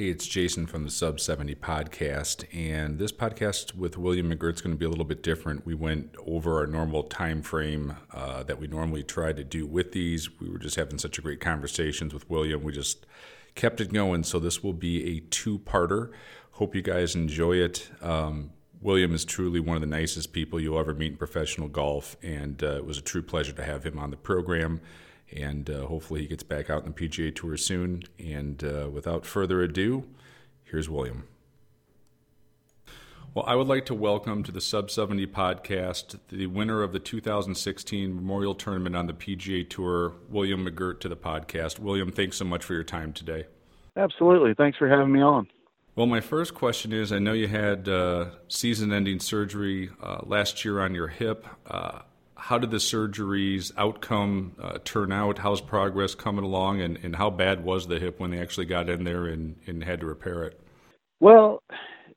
Hey, it's Jason from the Sub 70 podcast. And this podcast with William McGirt is going to be a little bit different. We went over our normal time frame uh, that we normally try to do with these. We were just having such a great conversations with William. We just kept it going. So this will be a two parter. Hope you guys enjoy it. Um, William is truly one of the nicest people you'll ever meet in professional golf, and uh, it was a true pleasure to have him on the program. And uh, hopefully, he gets back out in the PGA Tour soon. And uh, without further ado, here's William. Well, I would like to welcome to the Sub 70 podcast the winner of the 2016 Memorial Tournament on the PGA Tour, William McGirt, to the podcast. William, thanks so much for your time today. Absolutely. Thanks for having me on. Well, my first question is I know you had uh, season ending surgery uh, last year on your hip. Uh, how did the surgery's outcome uh, turn out? How's progress coming along? And, and how bad was the hip when they actually got in there and, and had to repair it? Well,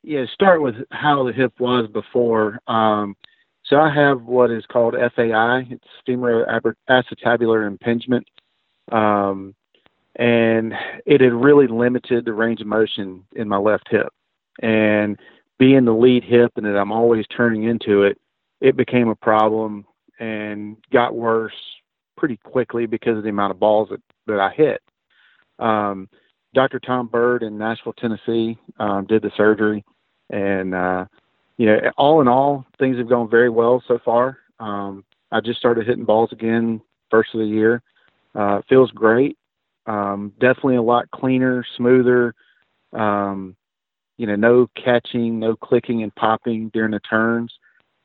yeah, start with how the hip was before. Um, so I have what is called FAI, it's femur acetabular impingement. Um, and it had really limited the range of motion in my left hip. And being the lead hip and that I'm always turning into it, it became a problem and got worse pretty quickly because of the amount of balls that, that I hit. Um, Dr. Tom Byrd in Nashville, Tennessee, um, did the surgery, and uh, you know, all in all, things have gone very well so far. Um, I just started hitting balls again first of the year. Uh, feels great. Um, definitely a lot cleaner, smoother. Um, you know, no catching, no clicking and popping during the turns,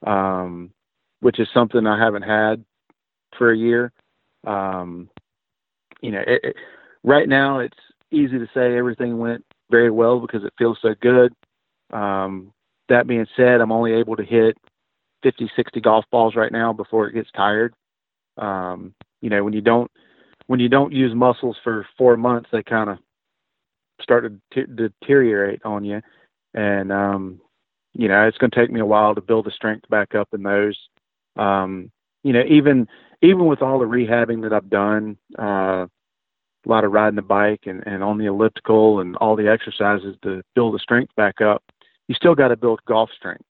um, which is something I haven't had for a year. Um, you know, it, it, right now it's easy to say everything went very well because it feels so good. Um, that being said, I'm only able to hit 50, 60 golf balls right now before it gets tired. Um, you know, when you don't when you don't use muscles for four months, they kind of start to t- deteriorate on you. And, um, you know, it's going to take me a while to build the strength back up in those. Um, you know, even, even with all the rehabbing that I've done, uh, a lot of riding the bike and, and on the elliptical and all the exercises to build the strength back up, you still got to build golf strength.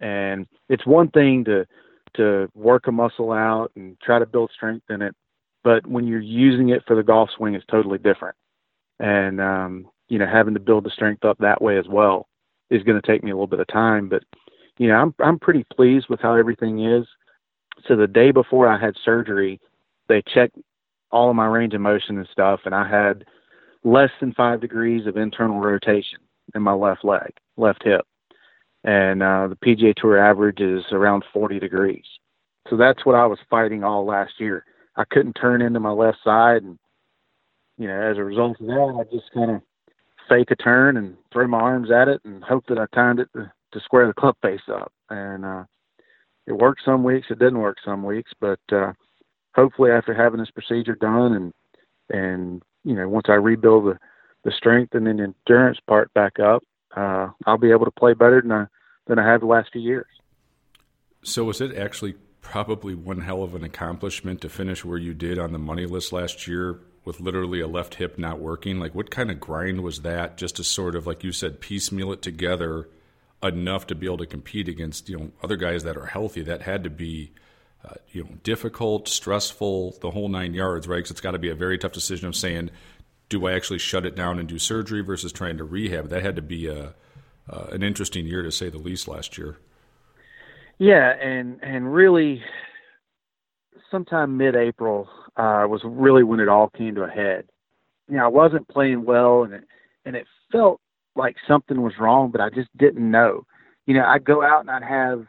And it's one thing to, to work a muscle out and try to build strength in it but when you're using it for the golf swing, it's totally different. And um, you know, having to build the strength up that way as well is going to take me a little bit of time. But you know, I'm I'm pretty pleased with how everything is. So the day before I had surgery, they checked all of my range of motion and stuff, and I had less than five degrees of internal rotation in my left leg, left hip, and uh, the PGA Tour average is around 40 degrees. So that's what I was fighting all last year. I couldn't turn into my left side, and you know, as a result of that, I just kind of fake a turn and throw my arms at it and hope that I timed it to, to square the club face up. And uh, it worked some weeks, it didn't work some weeks, but uh, hopefully after having this procedure done and and you know once I rebuild the the strength and then the endurance part back up, uh, I'll be able to play better than I than I have the last few years. So was it actually probably one hell of an accomplishment to finish where you did on the money list last year with literally a left hip not working. Like, what kind of grind was that just to sort of, like you said, piecemeal it together enough to be able to compete against, you know, other guys that are healthy? That had to be, uh, you know, difficult, stressful, the whole nine yards, right? Because it's got to be a very tough decision of saying, do I actually shut it down and do surgery versus trying to rehab? That had to be a, uh, an interesting year to say the least last year. Yeah, and and really, sometime mid-April uh, was really when it all came to a head. You know, I wasn't playing well, and it and it felt like something was wrong, but I just didn't know. You know, I'd go out and I'd have,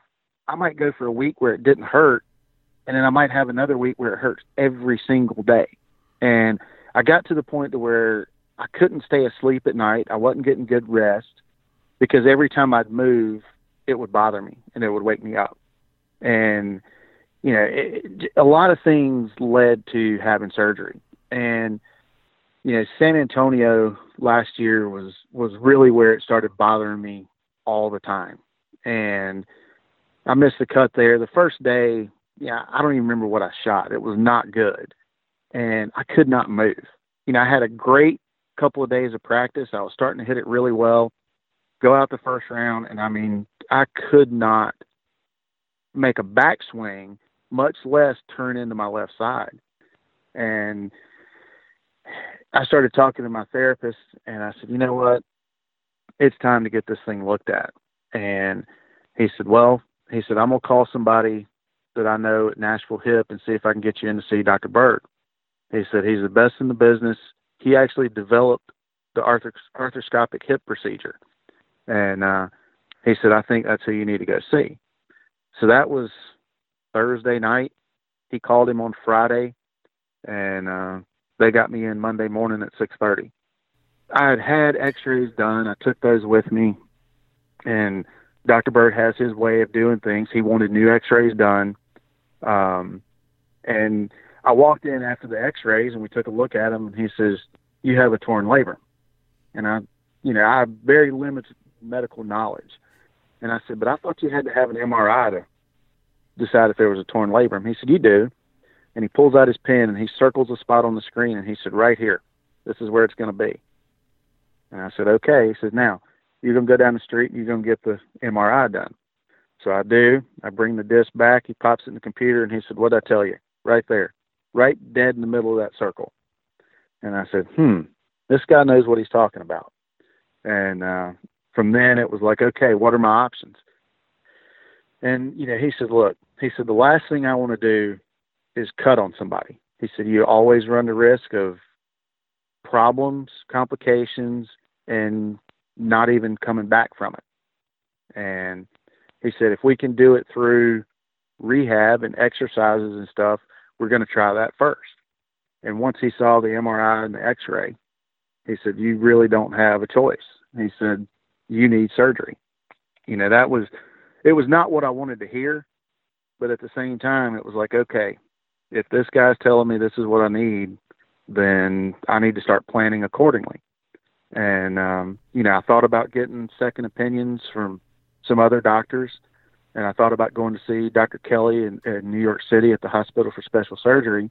I might go for a week where it didn't hurt, and then I might have another week where it hurts every single day. And I got to the point to where I couldn't stay asleep at night. I wasn't getting good rest because every time I'd move, it would bother me and it would wake me up. And you know, it, a lot of things led to having surgery. And you know, San Antonio last year was was really where it started bothering me all the time. And I missed the cut there. The first day, yeah, I don't even remember what I shot. It was not good. And I could not move. You know, I had a great couple of days of practice, I was starting to hit it really well. Go out the first round, and I mean, I could not make a backswing, much less turn into my left side. And I started talking to my therapist, and I said, you know what? It's time to get this thing looked at. And he said, well, he said, I'm going to call somebody that I know at Nashville Hip and see if I can get you in to see Dr. Byrd. He said he's the best in the business. He actually developed the arthroscopic hip procedure. And uh, he said, I think that's who you need to go see. So that was Thursday night. He called him on Friday, and uh, they got me in Monday morning at 6:30. I had had X-rays done. I took those with me, and Dr. Byrd has his way of doing things. He wanted new X-rays done, um, and I walked in after the X-rays, and we took a look at them. And he says, "You have a torn labrum," and I, you know, I have very limited medical knowledge, and I said, "But I thought you had to have an MRI to decide if there was a torn labrum." He said, "You do," and he pulls out his pen and he circles a spot on the screen, and he said, "Right here, this is where it's going to be." And I said, "Okay." He said, "Now." You're gonna go down the street and you're gonna get the MRI done. So I do. I bring the disc back. He pops it in the computer and he said, "What'd I tell you?" Right there, right dead in the middle of that circle. And I said, "Hmm, this guy knows what he's talking about." And uh, from then it was like, okay, what are my options? And you know, he said, look, he said the last thing I want to do is cut on somebody. He said you always run the risk of problems, complications, and not even coming back from it. And he said, if we can do it through rehab and exercises and stuff, we're going to try that first. And once he saw the MRI and the x ray, he said, You really don't have a choice. He said, You need surgery. You know, that was, it was not what I wanted to hear. But at the same time, it was like, okay, if this guy's telling me this is what I need, then I need to start planning accordingly. And, um, you know, I thought about getting second opinions from some other doctors. And I thought about going to see Dr. Kelly in, in New York City at the Hospital for Special Surgery.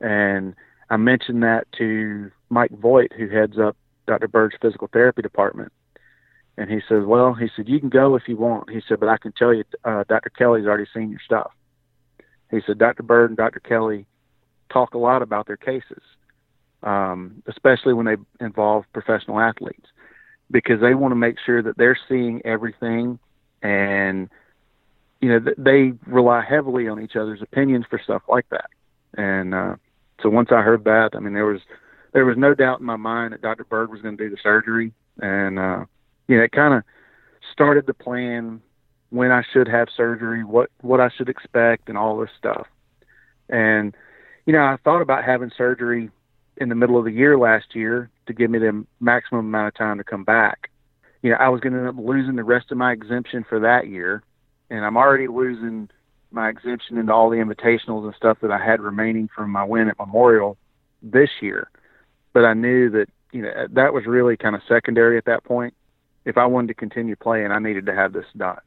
And I mentioned that to Mike Voight, who heads up Dr. Byrd's physical therapy department. And he says, Well, he said, you can go if you want. He said, But I can tell you, uh, Dr. Kelly's already seen your stuff. He said, Dr. Byrd and Dr. Kelly talk a lot about their cases um, especially when they involve professional athletes, because they want to make sure that they're seeing everything, and you know they rely heavily on each other's opinions for stuff like that. And uh, so once I heard that, I mean there was there was no doubt in my mind that Dr. Byrd was going to do the surgery, and uh, you know it kind of started the plan when I should have surgery, what what I should expect, and all this stuff. And you know, I thought about having surgery in the middle of the year last year to give me the maximum amount of time to come back. You know, I was going to end up losing the rest of my exemption for that year, and I'm already losing my exemption into all the invitationals and stuff that I had remaining from my win at Memorial this year. But I knew that you know that was really kind of secondary at that point. If I wanted to continue playing, I needed to have this done.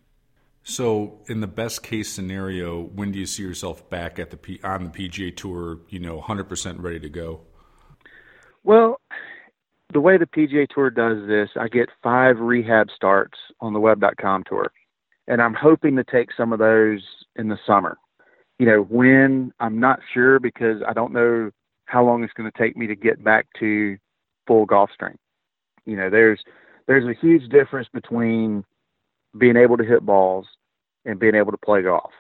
So, in the best case scenario, when do you see yourself back at the P- on the PGA Tour? You know, 100% ready to go. Well, the way the PGA Tour does this, I get five rehab starts on the web.com tour. And I'm hoping to take some of those in the summer. You know, when I'm not sure because I don't know how long it's going to take me to get back to full golf strength. You know, there's there's a huge difference between being able to hit balls and being able to play golf.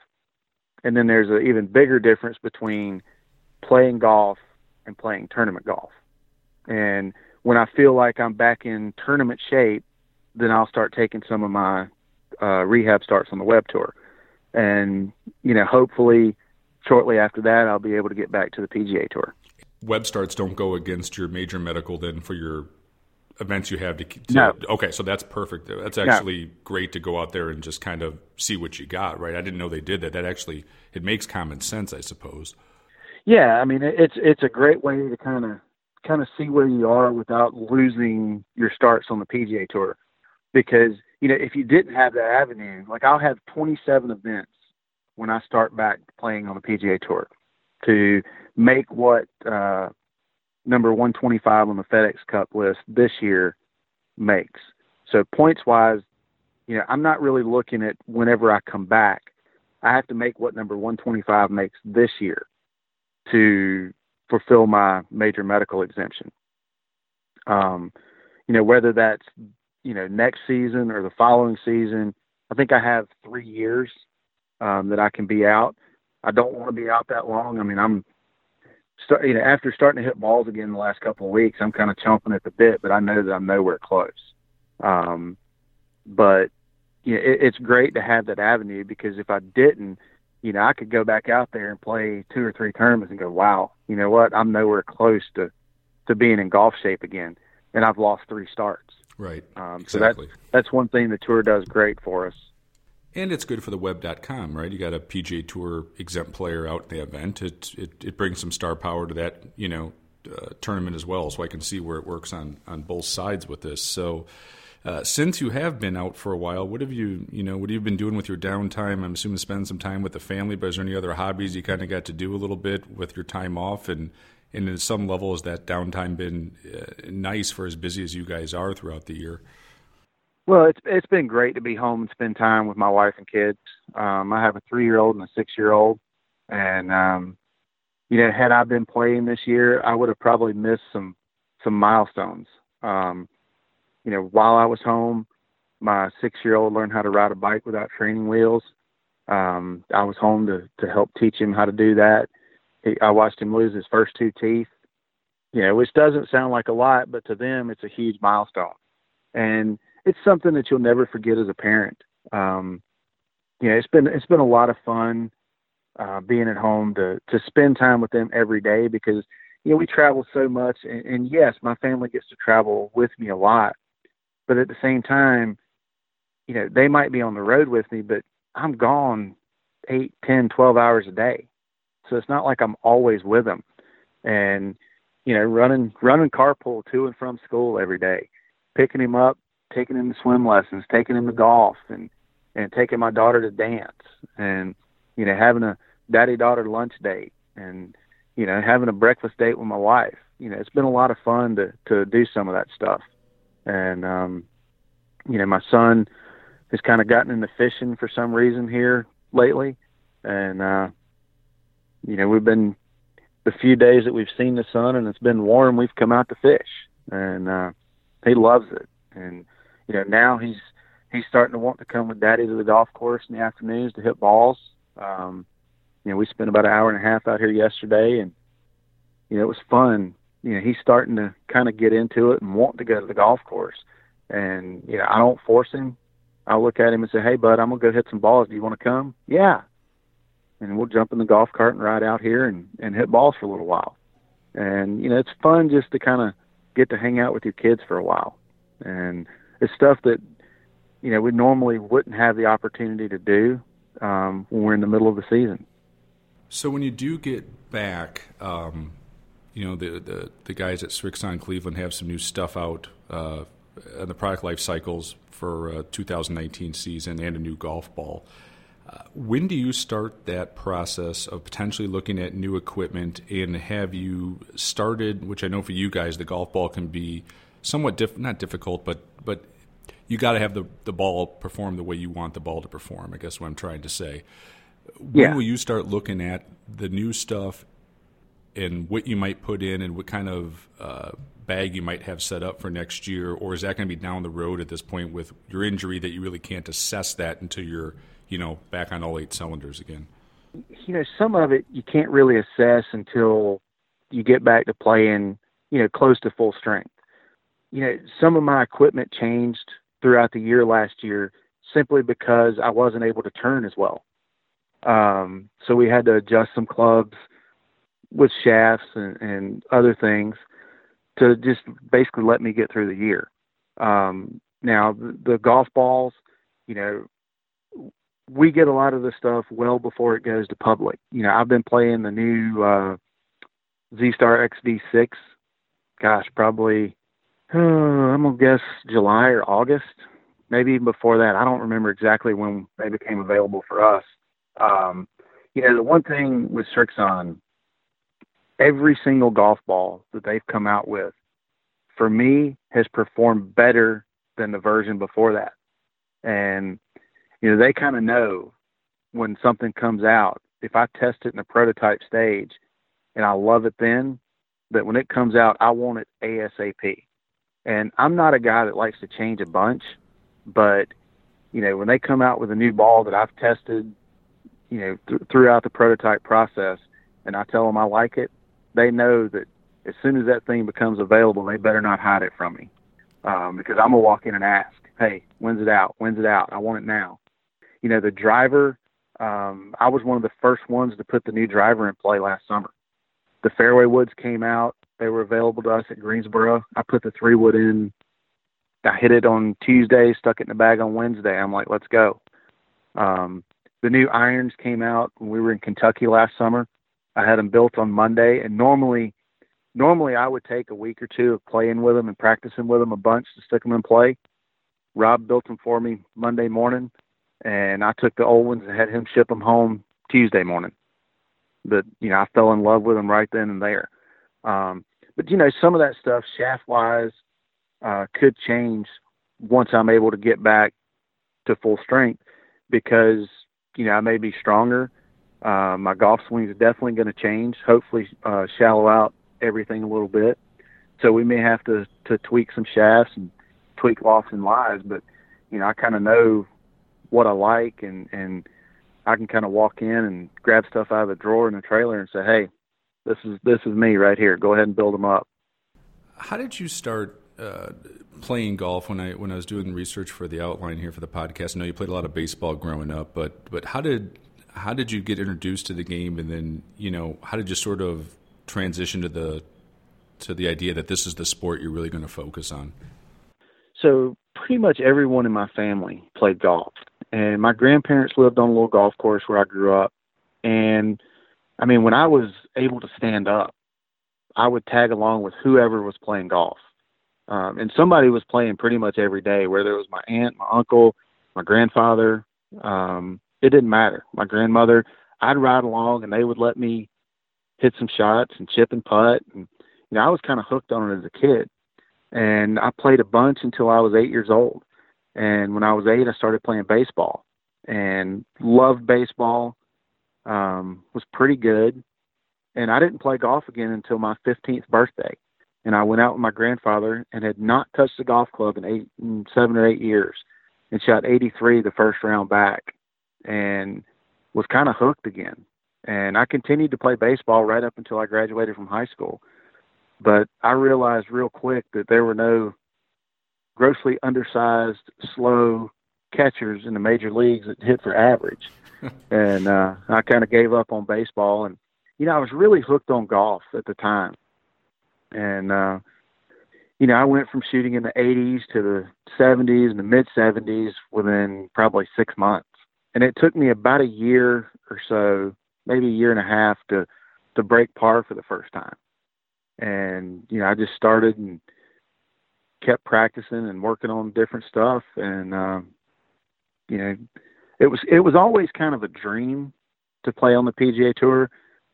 And then there's an even bigger difference between playing golf and playing tournament golf. And when I feel like I'm back in tournament shape, then I'll start taking some of my uh, rehab starts on the web tour. And, you know, hopefully shortly after that, I'll be able to get back to the PGA tour. Web starts don't go against your major medical then for your events you have to, to no. okay so that's perfect that's actually no. great to go out there and just kind of see what you got right i didn't know they did that that actually it makes common sense i suppose yeah i mean it's it's a great way to kind of kind of see where you are without losing your starts on the PGA Tour. Because you know, if you didn't have that avenue, like I'll have 27 events when I start back playing on the PGA Tour to make what uh, number 125 on the FedEx Cup list this year makes. So points wise, you know, I'm not really looking at whenever I come back. I have to make what number 125 makes this year to fulfill my major medical exemption. Um, you know, whether that's you know next season or the following season, I think I have three years um, that I can be out. I don't want to be out that long. I mean, I'm start, you know after starting to hit balls again the last couple of weeks, I'm kind of chomping at the bit, but I know that I'm nowhere close. Um, but you know, it, it's great to have that avenue because if I didn't, you know, I could go back out there and play two or three tournaments and go, wow, you know what? I'm nowhere close to to being in golf shape again, and I've lost three starts. Right. Um, exactly. So that that's one thing the tour does great for us. And it's good for the web.com, right? You got a PGA Tour exempt player out in the event. It, it, it brings some star power to that, you know, uh, tournament as well. So I can see where it works on, on both sides with this. So uh, since you have been out for a while, what have you, you know, what have you been doing with your downtime? I'm assuming spend some time with the family, but is there any other hobbies you kind of got to do a little bit with your time off? And, and at some level, has that downtime been uh, nice for as busy as you guys are throughout the year? Well, it's it's been great to be home and spend time with my wife and kids. Um, I have a three year old and a six year old, and um, you know, had I been playing this year, I would have probably missed some some milestones. Um, you know, while I was home, my six year old learned how to ride a bike without training wheels. Um, I was home to to help teach him how to do that. He, I watched him lose his first two teeth. You know, which doesn't sound like a lot, but to them, it's a huge milestone. And it's something that you'll never forget as a parent. Um, you know, it's been it's been a lot of fun uh, being at home to to spend time with them every day because you know we travel so much, and, and yes, my family gets to travel with me a lot, but at the same time, you know, they might be on the road with me, but I'm gone eight, ten, twelve hours a day, so it's not like I'm always with them, and you know, running running carpool to and from school every day, picking him up, taking him to swim lessons, taking him to golf, and and taking my daughter to dance, and you know having a daddy daughter lunch date, and you know having a breakfast date with my wife. You know, it's been a lot of fun to to do some of that stuff, and um, you know my son has kind of gotten into fishing for some reason here lately, and uh, you know we've been the few days that we've seen the sun and it's been warm, we've come out to fish, and uh, he loves it, and you know, now he's he's starting to want to come with daddy to the golf course in the afternoons to hit balls. Um, you know, we spent about an hour and a half out here yesterday, and you know, it was fun. You know, he's starting to kind of get into it and want to go to the golf course. And you know, I don't force him. I look at him and say, "Hey, bud, I'm gonna go hit some balls. Do you want to come?" Yeah. And we'll jump in the golf cart and ride out here and and hit balls for a little while. And you know, it's fun just to kind of get to hang out with your kids for a while. And it's stuff that you know we normally wouldn't have the opportunity to do um, when we're in the middle of the season. So when you do get back, um, you know the, the the guys at Srixon Cleveland have some new stuff out uh, on the product life cycles for uh, 2019 season and a new golf ball. Uh, when do you start that process of potentially looking at new equipment and have you started which i know for you guys the golf ball can be somewhat diff- not difficult but but you got to have the, the ball perform the way you want the ball to perform. I guess what I'm trying to say. When yeah. will you start looking at the new stuff and what you might put in and what kind of uh, bag you might have set up for next year, or is that going to be down the road at this point with your injury that you really can't assess that until you're you know back on all eight cylinders again? You know, some of it you can't really assess until you get back to playing, you know, close to full strength. You know, some of my equipment changed throughout the year last year simply because I wasn't able to turn as well. Um, so we had to adjust some clubs with shafts and, and other things to just basically let me get through the year. Um, now the, the golf balls, you know, we get a lot of the stuff well before it goes to public. You know, I've been playing the new uh, Z Star XD6, Gosh, probably uh, I'm gonna guess July or August, maybe even before that. I don't remember exactly when they became available for us. Um, you know, the one thing with Srixon, every single golf ball that they've come out with, for me, has performed better than the version before that. And, you know, they kind of know when something comes out, if I test it in the prototype stage and I love it then, that when it comes out, I want it ASAP. And I'm not a guy that likes to change a bunch, but you know, when they come out with a new ball that I've tested, you know, th- throughout the prototype process, and I tell them I like it, they know that as soon as that thing becomes available, they better not hide it from me, um, because I'm gonna walk in and ask, "Hey, when's it out? When's it out? I want it now." You know, the driver. Um, I was one of the first ones to put the new driver in play last summer. The fairway woods came out. They were available to us at Greensboro. I put the three wood in I hit it on Tuesday, stuck it in the bag on Wednesday. I'm like, let's go. Um, the new irons came out when we were in Kentucky last summer. I had them built on Monday, and normally, normally I would take a week or two of playing with them and practicing with them a bunch to stick them in play. Rob built them for me Monday morning, and I took the old ones and had him ship them home Tuesday morning. But you know, I fell in love with them right then and there. Um, but you know, some of that stuff, shaft wise, uh, could change once I'm able to get back to full strength because you know I may be stronger. Uh, my golf swing is definitely going to change. Hopefully, uh, shallow out everything a little bit. So we may have to to tweak some shafts and tweak lofts and lies. But you know, I kind of know what I like, and and I can kind of walk in and grab stuff out of the drawer in the trailer and say, hey, this is this is me right here. Go ahead and build them up. How did you start uh, playing golf when I when I was doing research for the outline here for the podcast. I know you played a lot of baseball growing up, but but how did how did you get introduced to the game, and then you know how did you sort of transition to the to the idea that this is the sport you're really going to focus on? So pretty much everyone in my family played golf, and my grandparents lived on a little golf course where I grew up, and I mean when I was able to stand up, I would tag along with whoever was playing golf um, and somebody was playing pretty much every day, whether it was my aunt, my uncle, my grandfather. Um, it didn't matter. My grandmother, I'd ride along and they would let me hit some shots and chip and putt. And, you know, I was kind of hooked on it as a kid. And I played a bunch until I was eight years old. And when I was eight, I started playing baseball and loved baseball. Um, was pretty good. And I didn't play golf again until my 15th birthday and I went out with my grandfather and had not touched a golf club in eight, in seven or eight years, and shot 83 the first round back, and was kind of hooked again. And I continued to play baseball right up until I graduated from high school. But I realized real quick that there were no grossly undersized, slow catchers in the major leagues that hit for average. and uh, I kind of gave up on baseball. And, you know, I was really hooked on golf at the time and uh, you know, I went from shooting in the 80s to the 70s and the mid 70s within probably six months, and it took me about a year or so, maybe a year and a half to to break par for the first time. And you know, I just started and kept practicing and working on different stuff, and um, you know, it was it was always kind of a dream to play on the PGA Tour.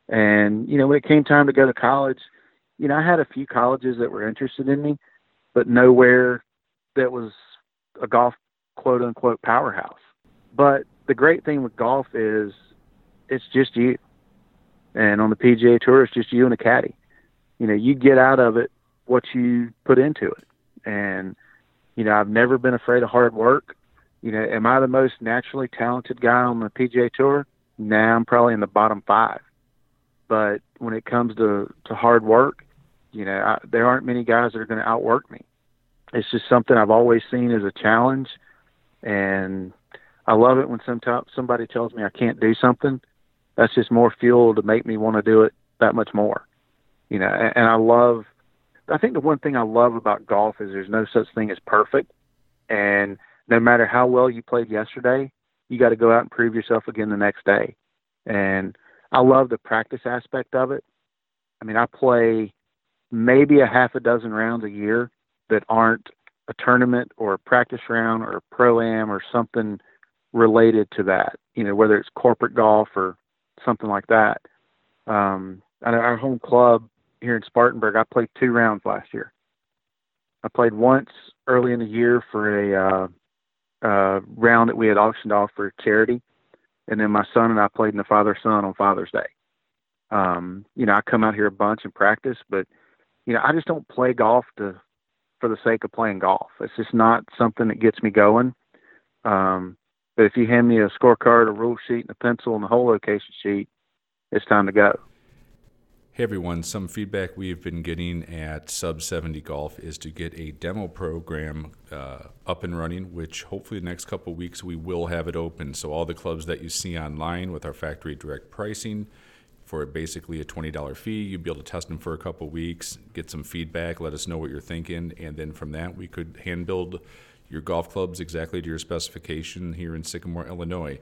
And you know, when it came time to go to college, you know, I had a few colleges that were interested in me, but nowhere that was a golf quote unquote powerhouse. But the great thing with golf is it's just you. And on the PGA Tour, it's just you and a caddy. You know, you get out of it what you put into it. And, you know, I've never been afraid of hard work. You know, am I the most naturally talented guy on the PGA Tour? Nah, I'm probably in the bottom five. But when it comes to, to hard work, you know, I, there aren't many guys that are going to outwork me. It's just something I've always seen as a challenge, and I love it when sometimes somebody tells me I can't do something. That's just more fuel to make me want to do it that much more. You know, and, and I love. I think the one thing I love about golf is there's no such thing as perfect, and no matter how well you played yesterday, you got to go out and prove yourself again the next day. And I love the practice aspect of it. I mean, I play maybe a half a dozen rounds a year that aren't a tournament or a practice round or a pro am or something related to that. You know, whether it's corporate golf or something like that. Um, at our home club here in Spartanburg, I played two rounds last year. I played once early in the year for a uh, uh, round that we had auctioned off for charity, and then my son and I played in the father son on Father's Day. Um, you know, I come out here a bunch and practice, but you know, I just don't play golf to for the sake of playing golf. It's just not something that gets me going. Um, but if you hand me a scorecard, a rule sheet, and a pencil, and a hole location sheet, it's time to go. Hey everyone, some feedback we've been getting at Sub 70 Golf is to get a demo program uh, up and running, which hopefully the next couple weeks we will have it open. So, all the clubs that you see online with our factory direct pricing for basically a $20 fee, you'll be able to test them for a couple weeks, get some feedback, let us know what you're thinking, and then from that we could hand build your golf clubs exactly to your specification here in Sycamore, Illinois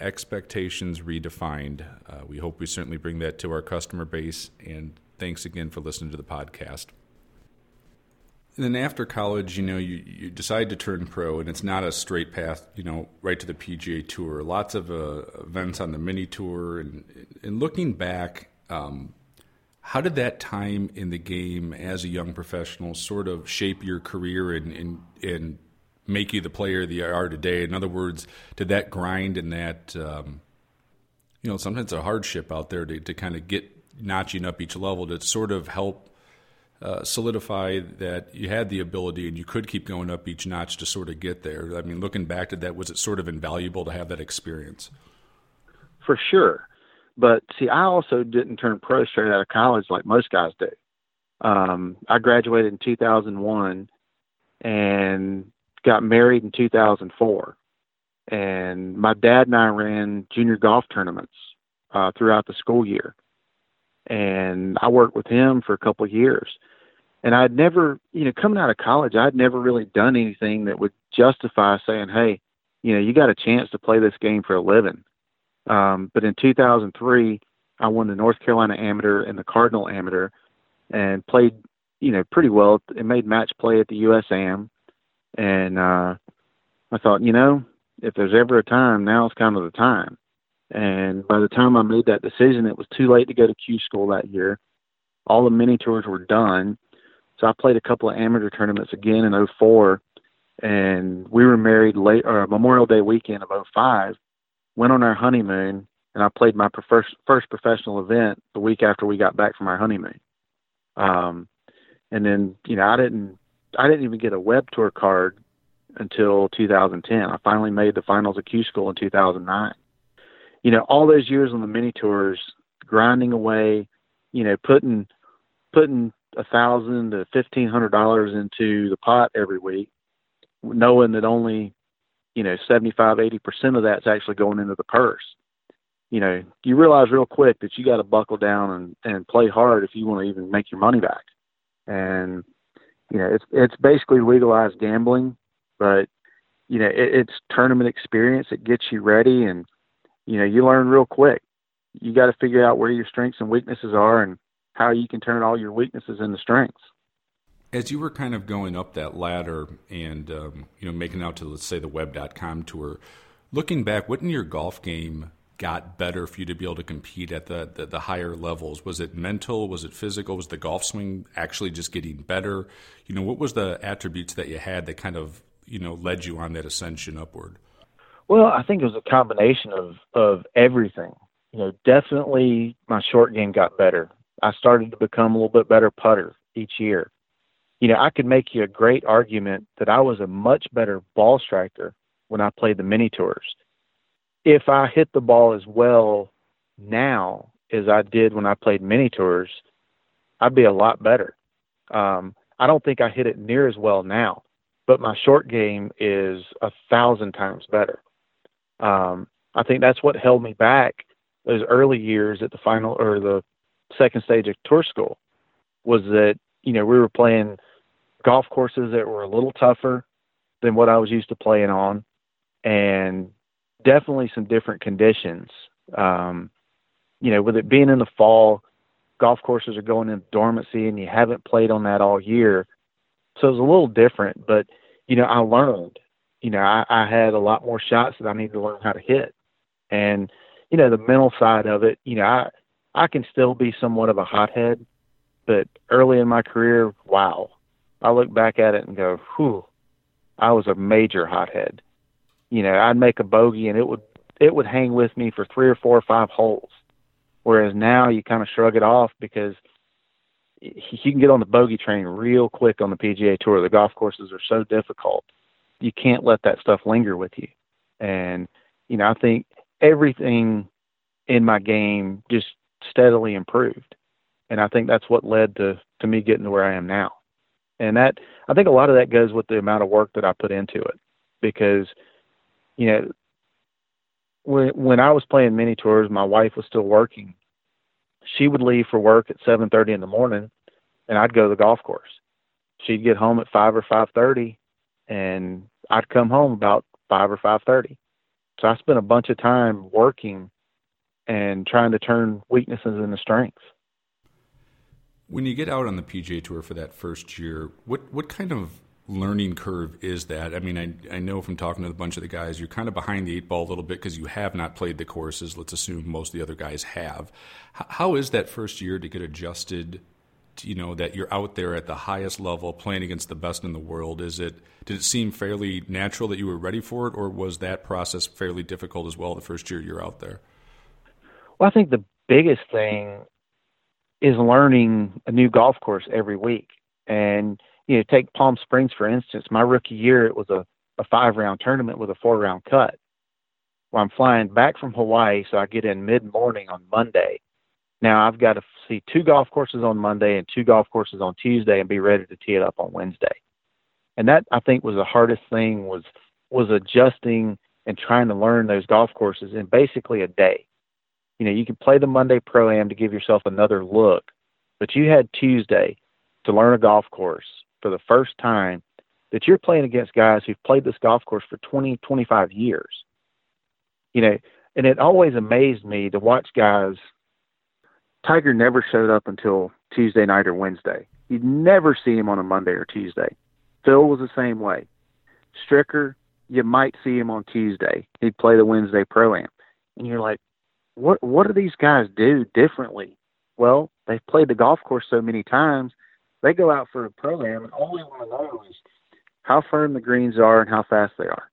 expectations redefined. Uh, we hope we certainly bring that to our customer base. And thanks again for listening to the podcast. And then after college, you know, you, you decide to turn pro, and it's not a straight path, you know, right to the PGA Tour. Lots of uh, events on the mini tour, and and looking back, um, how did that time in the game as a young professional sort of shape your career and and, and make you the player that you are today? In other words, did that grind and that, um, you know, sometimes a hardship out there to, to kind of get notching up each level to sort of help uh, solidify that you had the ability and you could keep going up each notch to sort of get there? I mean, looking back to that, was it sort of invaluable to have that experience? For sure. But see, I also didn't turn pro straight out of college like most guys do. Um, I graduated in 2001 and got married in 2004, and my dad and I ran junior golf tournaments uh, throughout the school year, and I worked with him for a couple of years. And I'd never, you know, coming out of college, I'd never really done anything that would justify saying, "Hey, you know, you got a chance to play this game for a living." Um, but in 2003, I won the North Carolina Amateur and the Cardinal Amateur, and played, you know, pretty well. It made match play at the USAM, and uh, I thought, you know, if there's ever a time, now's kind of the time. And by the time I made that decision, it was too late to go to Q school that year. All the mini tours were done. So I played a couple of amateur tournaments again in 04 and we were married late or Memorial Day weekend of 05, went on our honeymoon and I played my first first professional event the week after we got back from our honeymoon. Um and then, you know, I didn't I didn't even get a web tour card until 2010. I finally made the finals of Q School in 2009. You know, all those years on the mini tours, grinding away, you know, putting putting a thousand to fifteen hundred dollars into the pot every week, knowing that only, you know, 75, 80 percent of that's actually going into the purse. You know, you realize real quick that you got to buckle down and and play hard if you want to even make your money back. And you know, it's it's basically legalized gambling, but you know, it, it's tournament experience. It gets you ready, and you know, you learn real quick. You got to figure out where your strengths and weaknesses are, and how you can turn all your weaknesses into strengths. As you were kind of going up that ladder and um, you know making out to let's say the web.com tour, looking back, what in your golf game got better for you to be able to compete at the, the, the, higher levels? Was it mental? Was it physical? Was the golf swing actually just getting better? You know, what was the attributes that you had that kind of, you know, led you on that ascension upward? Well, I think it was a combination of, of everything. You know, definitely my short game got better. I started to become a little bit better putter each year. You know, I could make you a great argument that I was a much better ball striker when I played the mini tours if I hit the ball as well now as I did when I played mini tours, I'd be a lot better. Um, I don't think I hit it near as well now, but my short game is a thousand times better. Um, I think that's what held me back those early years at the final or the second stage of tour school was that, you know, we were playing golf courses that were a little tougher than what I was used to playing on. And definitely some different conditions. Um, you know, with it being in the fall, golf courses are going into dormancy and you haven't played on that all year. So it was a little different, but you know, I learned, you know, I, I had a lot more shots that I needed to learn how to hit. And, you know, the mental side of it, you know, I, I can still be somewhat of a hothead, but early in my career, wow, I look back at it and go, whew, I was a major hothead. You know, I'd make a bogey and it would it would hang with me for three or four or five holes. Whereas now you kind of shrug it off because you can get on the bogey train real quick on the PGA Tour. The golf courses are so difficult. You can't let that stuff linger with you. And, you know, I think everything in my game just steadily improved. And I think that's what led to, to me getting to where I am now. And that, I think a lot of that goes with the amount of work that I put into it because, you know, when, when I was playing mini tours, my wife was still working. She would leave for work at 7:30 in the morning and I'd go to the golf course. She'd get home at 5 or 5:30 and I'd come home about 5 or 5:30. So I spent a bunch of time working and trying to turn weaknesses into strengths. When you get out on the PGA Tour for that first year, what what kind of learning curve is that? I mean, I, I know from talking to a bunch of the guys, you're kind of behind the eight ball a little bit because you have not played the courses. Let's assume most of the other guys have. how is that first year to get adjusted? To, you know that you're out there at the highest level, playing against the best in the world. Is it did it seem fairly natural that you were ready for it, or was that process fairly difficult as well the first year you're out there? Well, I think the biggest thing is learning a new golf course every week. And, you know, take Palm Springs, for instance. My rookie year, it was a, a five round tournament with a four round cut. Well, I'm flying back from Hawaii, so I get in mid morning on Monday. Now I've got to see two golf courses on Monday and two golf courses on Tuesday and be ready to tee it up on Wednesday. And that I think was the hardest thing was was adjusting and trying to learn those golf courses in basically a day you know, you could play the Monday Pro Am to give yourself another look, but you had Tuesday to learn a golf course for the first time that you're playing against guys who've played this golf course for 20, 25 years. You know, and it always amazed me to watch guys. Tiger never showed up until Tuesday night or Wednesday. You'd never see him on a Monday or Tuesday. Phil was the same way. Stricker, you might see him on Tuesday. He'd play the Wednesday Pro Am. And you're like, what what do these guys do differently? Well, they've played the golf course so many times, they go out for a pro am and all they want to know is how firm the greens are and how fast they are.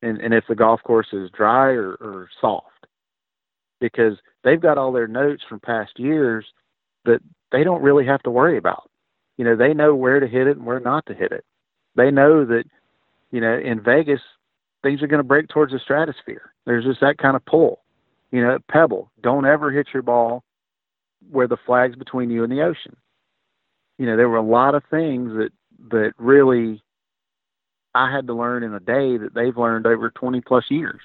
And and if the golf course is dry or, or soft. Because they've got all their notes from past years that they don't really have to worry about. You know, they know where to hit it and where not to hit it. They know that, you know, in Vegas things are going to break towards the stratosphere. There's just that kind of pull you know, pebble. Don't ever hit your ball where the flag's between you and the ocean. You know, there were a lot of things that that really I had to learn in a day that they've learned over 20 plus years.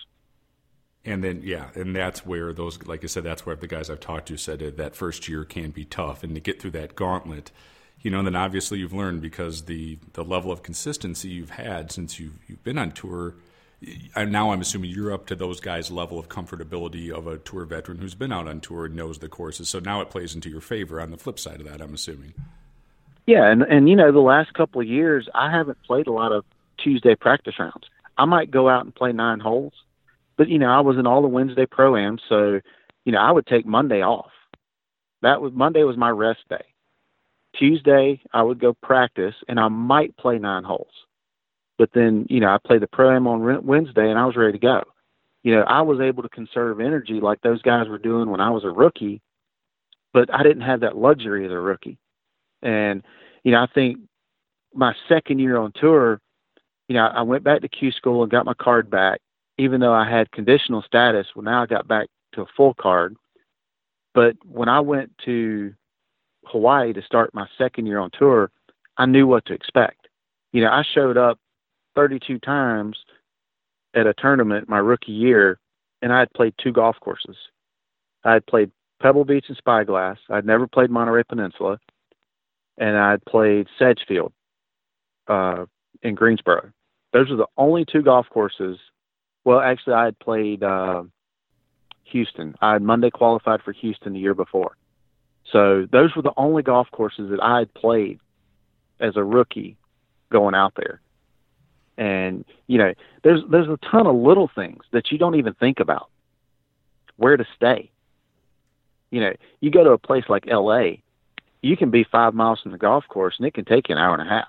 And then, yeah, and that's where those, like I said, that's where the guys I've talked to said that first year can be tough, and to get through that gauntlet, you know, and then obviously you've learned because the the level of consistency you've had since you've you've been on tour now I'm assuming you're up to those guys' level of comfortability of a tour veteran who's been out on tour and knows the courses. So now it plays into your favor on the flip side of that. I'm assuming. Yeah, and and you know the last couple of years I haven't played a lot of Tuesday practice rounds. I might go out and play nine holes, but you know I was in all the Wednesday pro am, so you know I would take Monday off. That was Monday was my rest day. Tuesday I would go practice and I might play nine holes but then, you know, I played the pro am on Wednesday and I was ready to go. You know, I was able to conserve energy like those guys were doing when I was a rookie, but I didn't have that luxury as a rookie. And, you know, I think my second year on tour, you know, I went back to Q school and got my card back, even though I had conditional status. Well, now I got back to a full card. But when I went to Hawaii to start my second year on tour, I knew what to expect. You know, I showed up 32 times at a tournament my rookie year, and I had played two golf courses. I had played Pebble Beach and Spyglass. I'd never played Monterey Peninsula, and I'd played Sedgefield uh, in Greensboro. Those are the only two golf courses. Well, actually, I had played uh, Houston. I had Monday qualified for Houston the year before. So those were the only golf courses that I had played as a rookie going out there. And you know, there's there's a ton of little things that you don't even think about. Where to stay. You know, you go to a place like L.A., you can be five miles from the golf course, and it can take you an hour and a half.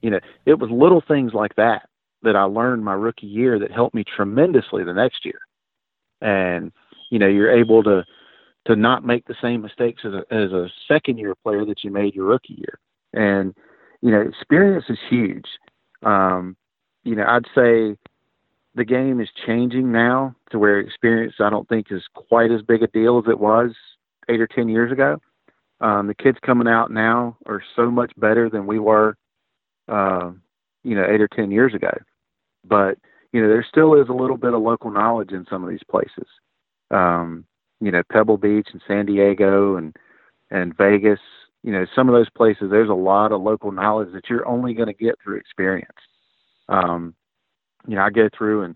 You know, it was little things like that that I learned my rookie year that helped me tremendously the next year. And you know, you're able to to not make the same mistakes as a, as a second year player that you made your rookie year. And you know, experience is huge. Um, you know, I'd say the game is changing now to where experience I don't think is quite as big a deal as it was eight or ten years ago. Um, the kids coming out now are so much better than we were, uh, you know, eight or ten years ago. But you know, there still is a little bit of local knowledge in some of these places. Um, you know, Pebble Beach and San Diego and and Vegas. You know, some of those places there's a lot of local knowledge that you're only going to get through experience. Um, you know, I go through and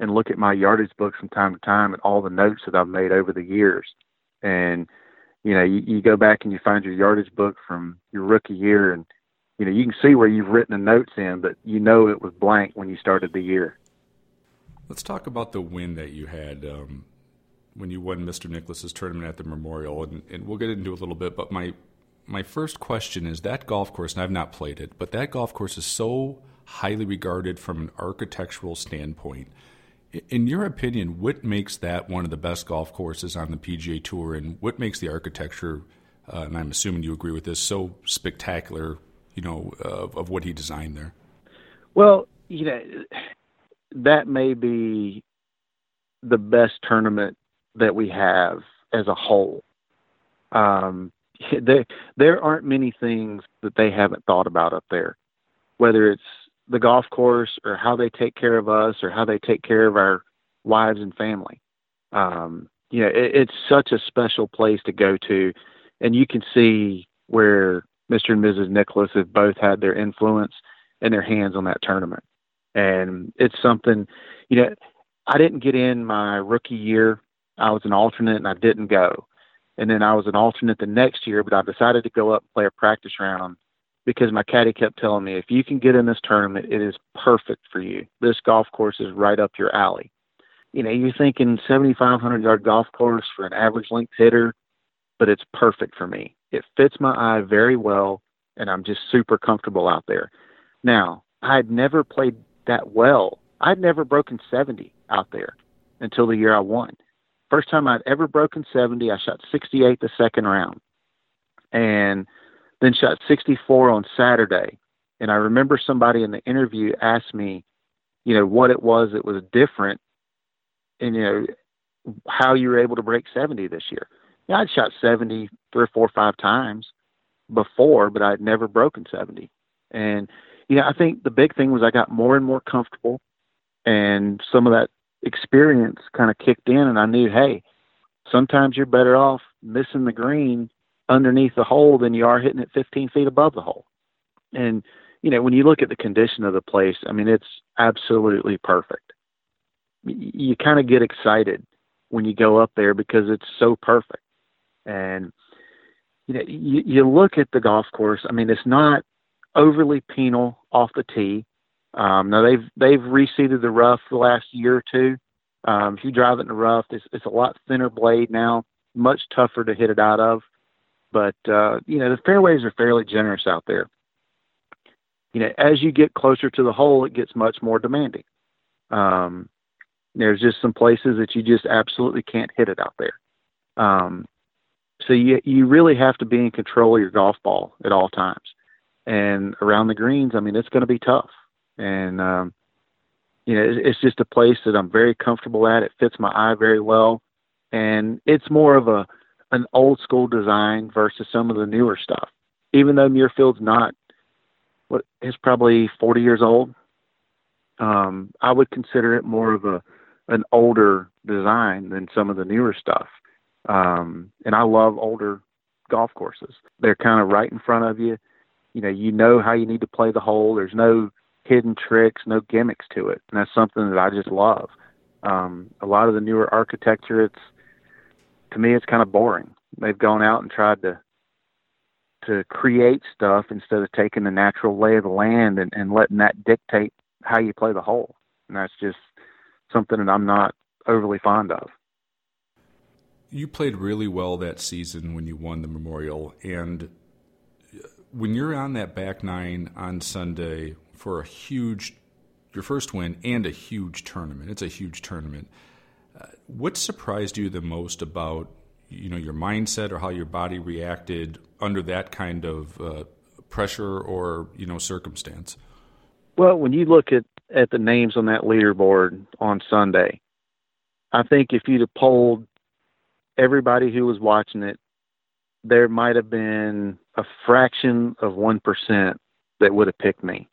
and look at my yardage book from time to time and all the notes that I've made over the years. And you know, you, you go back and you find your yardage book from your rookie year, and you know you can see where you've written the notes in, but you know it was blank when you started the year. Let's talk about the win that you had um, when you won Mr. Nicklaus's tournament at the Memorial, and, and we'll get into a little bit. But my my first question is that golf course, and I've not played it, but that golf course is so highly regarded from an architectural standpoint. In your opinion, what makes that one of the best golf courses on the PGA Tour, and what makes the architecture, uh, and I'm assuming you agree with this, so spectacular, you know, of, of what he designed there? Well, you know, that may be the best tournament that we have as a whole. Um, there, there aren't many things that they haven't thought about up there, whether it's the golf course or how they take care of us or how they take care of our wives and family. Um, you know, it, it's such a special place to go to, and you can see where Mr. and Mrs. Nicklaus have both had their influence and their hands on that tournament. And it's something, you know, I didn't get in my rookie year. I was an alternate and I didn't go. And then I was an alternate the next year, but I decided to go up and play a practice round because my caddy kept telling me, if you can get in this tournament, it is perfect for you. This golf course is right up your alley. You know, you're thinking 7,500 yard golf course for an average length hitter, but it's perfect for me. It fits my eye very well, and I'm just super comfortable out there. Now, I had never played that well. I'd never broken 70 out there until the year I won. First time I'd ever broken 70, I shot 68 the second round. And then shot 64 on Saturday. And I remember somebody in the interview asked me, you know, what it was that was different and, you know, how you were able to break 70 this year. I'd shot 70 three or four or five times before, but I'd never broken 70. And, you know, I think the big thing was I got more and more comfortable and some of that experience kind of kicked in and I knew, hey, sometimes you're better off missing the green underneath the hole than you are hitting it 15 feet above the hole. And, you know, when you look at the condition of the place, I mean, it's absolutely perfect. You kind of get excited when you go up there because it's so perfect. And, you know, you, you look at the golf course, I mean, it's not overly penal off the tee. Um, now they've they've reseeded the rough the last year or two. Um, if you drive it in the rough, it's, it's a lot thinner blade now, much tougher to hit it out of. But uh, you know, the fairways are fairly generous out there. You know, as you get closer to the hole, it gets much more demanding. Um, there's just some places that you just absolutely can't hit it out there. Um, so you you really have to be in control of your golf ball at all times. And around the greens, I mean, it's going to be tough. And um, you know, it's, it's just a place that I'm very comfortable at. It fits my eye very well, and it's more of a an old school design versus some of the newer stuff. Even though Muirfield's not what is probably 40 years old, um, I would consider it more of a an older design than some of the newer stuff. Um, and I love older golf courses. They're kind of right in front of you. You know, you know how you need to play the hole. There's no hidden tricks, no gimmicks to it, and that's something that I just love. Um, a lot of the newer architecture, it's to me it's kind of boring. They've gone out and tried to to create stuff instead of taking the natural lay of the land and, and letting that dictate how you play the hole. And that's just something that I'm not overly fond of. you played really well that season when you won the Memorial, and uh, when you're on that back nine on Sunday for a huge, your first win and a huge tournament, it's a huge tournament. What surprised you the most about you know your mindset or how your body reacted under that kind of uh, pressure or you know circumstance? Well, when you look at at the names on that leaderboard on Sunday, I think if you'd have polled everybody who was watching it, there might have been a fraction of one percent that would have picked me.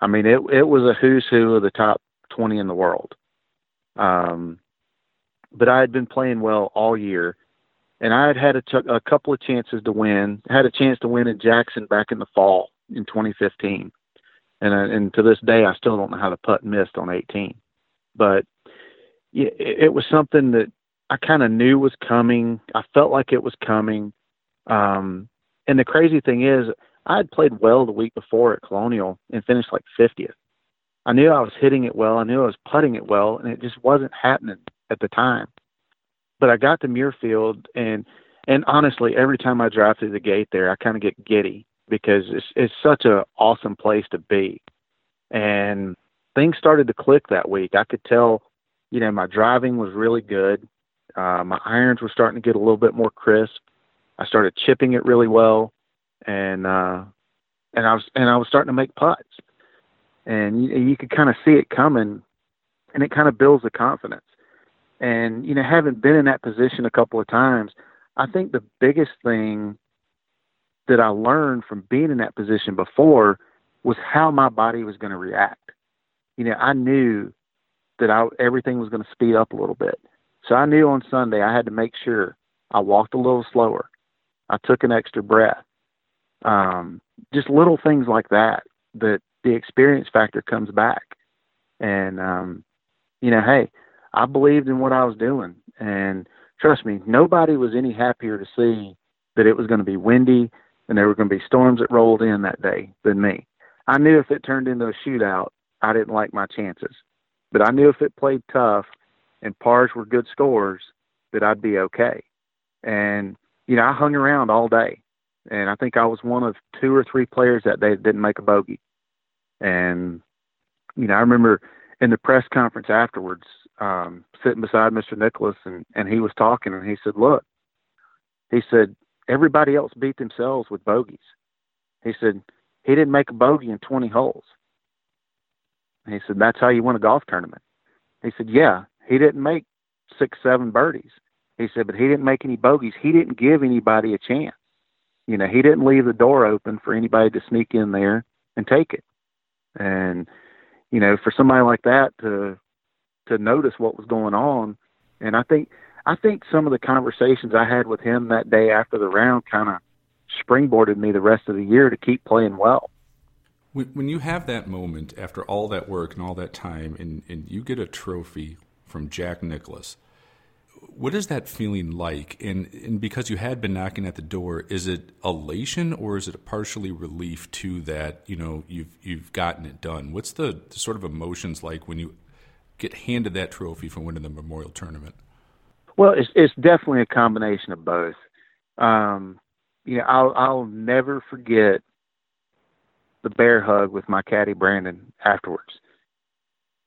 I mean, it it was a who's who of the top twenty in the world. Um, but I had been playing well all year, and I had had a, t- a couple of chances to win. Had a chance to win in Jackson back in the fall in 2015, and uh, and to this day I still don't know how the putt missed on 18. But it, it was something that I kind of knew was coming. I felt like it was coming. Um, and the crazy thing is, I had played well the week before at Colonial and finished like 50th. I knew I was hitting it well. I knew I was putting it well, and it just wasn't happening at the time. But I got to Muirfield, and and honestly, every time I drive through the gate there, I kind of get giddy because it's it's such a awesome place to be. And things started to click that week. I could tell, you know, my driving was really good. Uh, my irons were starting to get a little bit more crisp. I started chipping it really well, and uh, and I was and I was starting to make putts, and you, you could kind of see it coming, and it kind of builds the confidence. And you know, having been in that position a couple of times, I think the biggest thing that I learned from being in that position before was how my body was going to react. You know, I knew that I, everything was going to speed up a little bit. So I knew on Sunday I had to make sure I walked a little slower. I took an extra breath. Um, just little things like that, that the experience factor comes back. And, um, you know, hey, I believed in what I was doing. And trust me, nobody was any happier to see that it was going to be windy and there were going to be storms that rolled in that day than me. I knew if it turned into a shootout, I didn't like my chances. But I knew if it played tough and pars were good scores, that I'd be okay. And, you know, I hung around all day. And I think I was one of two or three players that day that didn't make a bogey. And, you know, I remember in the press conference afterwards, um, sitting beside Mr. Nicklaus, and, and he was talking and he said, Look, he said, everybody else beat themselves with bogeys. He said, he didn't make a bogey in 20 holes. he said, that's how you win a golf tournament. He said, yeah, he didn't make six, seven birdies. He said, but he didn't make any bogeys. He didn't give anybody a chance. You know, he didn't leave the door open for anybody to sneak in there and take it. And, you know, for somebody like that to to notice what was going on, and I think I think some of the conversations I had with him that day after the round kind of springboarded me the rest of the year to keep playing well. When you have that moment after all that work and all that time, and, and you get a trophy from Jack Nicklaus, what is that feeling like? And, and because you had been knocking at the door, is it elation or is it a partially relief to that? You know, you've you've gotten it done. What's the, the sort of emotions like when you get handed that trophy for winning the Memorial Tournament? Well, it's it's definitely a combination of both. Um, you know, I'll I'll never forget the bear hug with my caddy Brandon afterwards.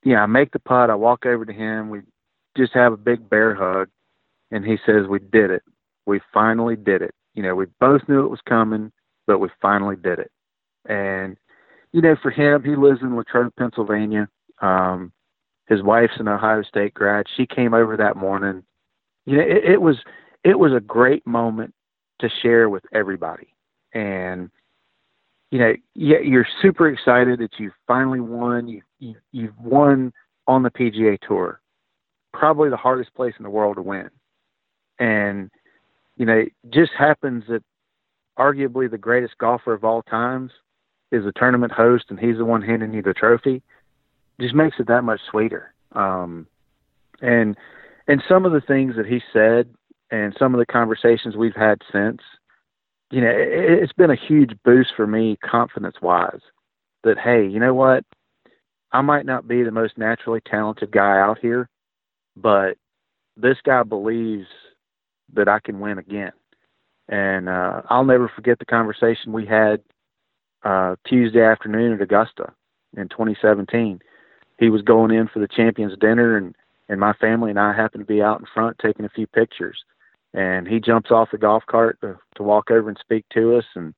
Yeah, I make the putt. I walk over to him. We just have a big bear hug, and he says, "We did it. We finally did it." You know, we both knew it was coming, but we finally did it. And you know, for him, he lives in Latrobe, Pennsylvania. Um, his wife's an Ohio State grad. She came over that morning. You know, it, it was it was a great moment to share with everybody. And you know, you're super excited that you finally won. You, you you've won on the PGA Tour, probably the hardest place in the world to win. And you know, it just happens that arguably the greatest golfer of all times is a tournament host, and he's the one handing you the trophy. Just makes it that much sweeter. Um, and and some of the things that he said and some of the conversations we've had since, you know, it, it's been a huge boost for me confidence wise that, hey, you know what? I might not be the most naturally talented guy out here, but this guy believes that I can win again. And uh, I'll never forget the conversation we had uh, Tuesday afternoon at Augusta in 2017. He was going in for the champions dinner, and and my family and I happened to be out in front taking a few pictures. And he jumps off the golf cart to, to walk over and speak to us, and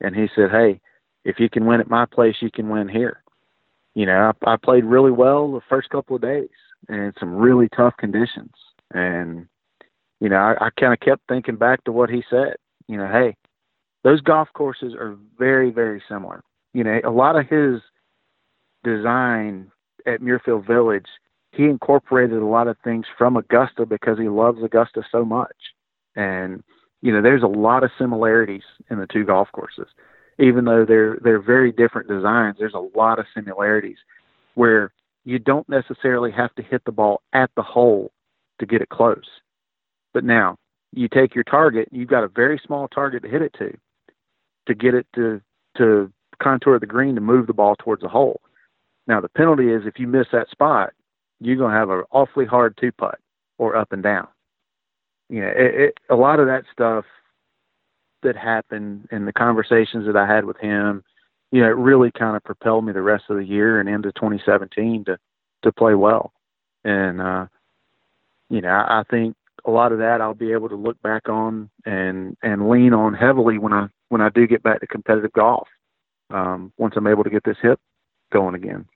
and he said, "Hey, if you can win at my place, you can win here." You know, I, I played really well the first couple of days, and some really tough conditions, and you know, I, I kind of kept thinking back to what he said. You know, hey, those golf courses are very, very similar. You know, a lot of his design at Muirfield Village, he incorporated a lot of things from Augusta because he loves Augusta so much. And you know, there's a lot of similarities in the two golf courses. Even though they're they're very different designs, there's a lot of similarities where you don't necessarily have to hit the ball at the hole to get it close. But now you take your target, you've got a very small target to hit it to, to get it to to contour the green to move the ball towards the hole. Now the penalty is if you miss that spot, you're going to have an awfully hard two putt or up and down. You know, it, it, a lot of that stuff that happened and the conversations that I had with him, you know, it really kind of propelled me the rest of the year and into 2017 to to play well. And uh, you know, I, I think a lot of that I'll be able to look back on and and lean on heavily when I when I do get back to competitive golf. Um, once I'm able to get this hip going again.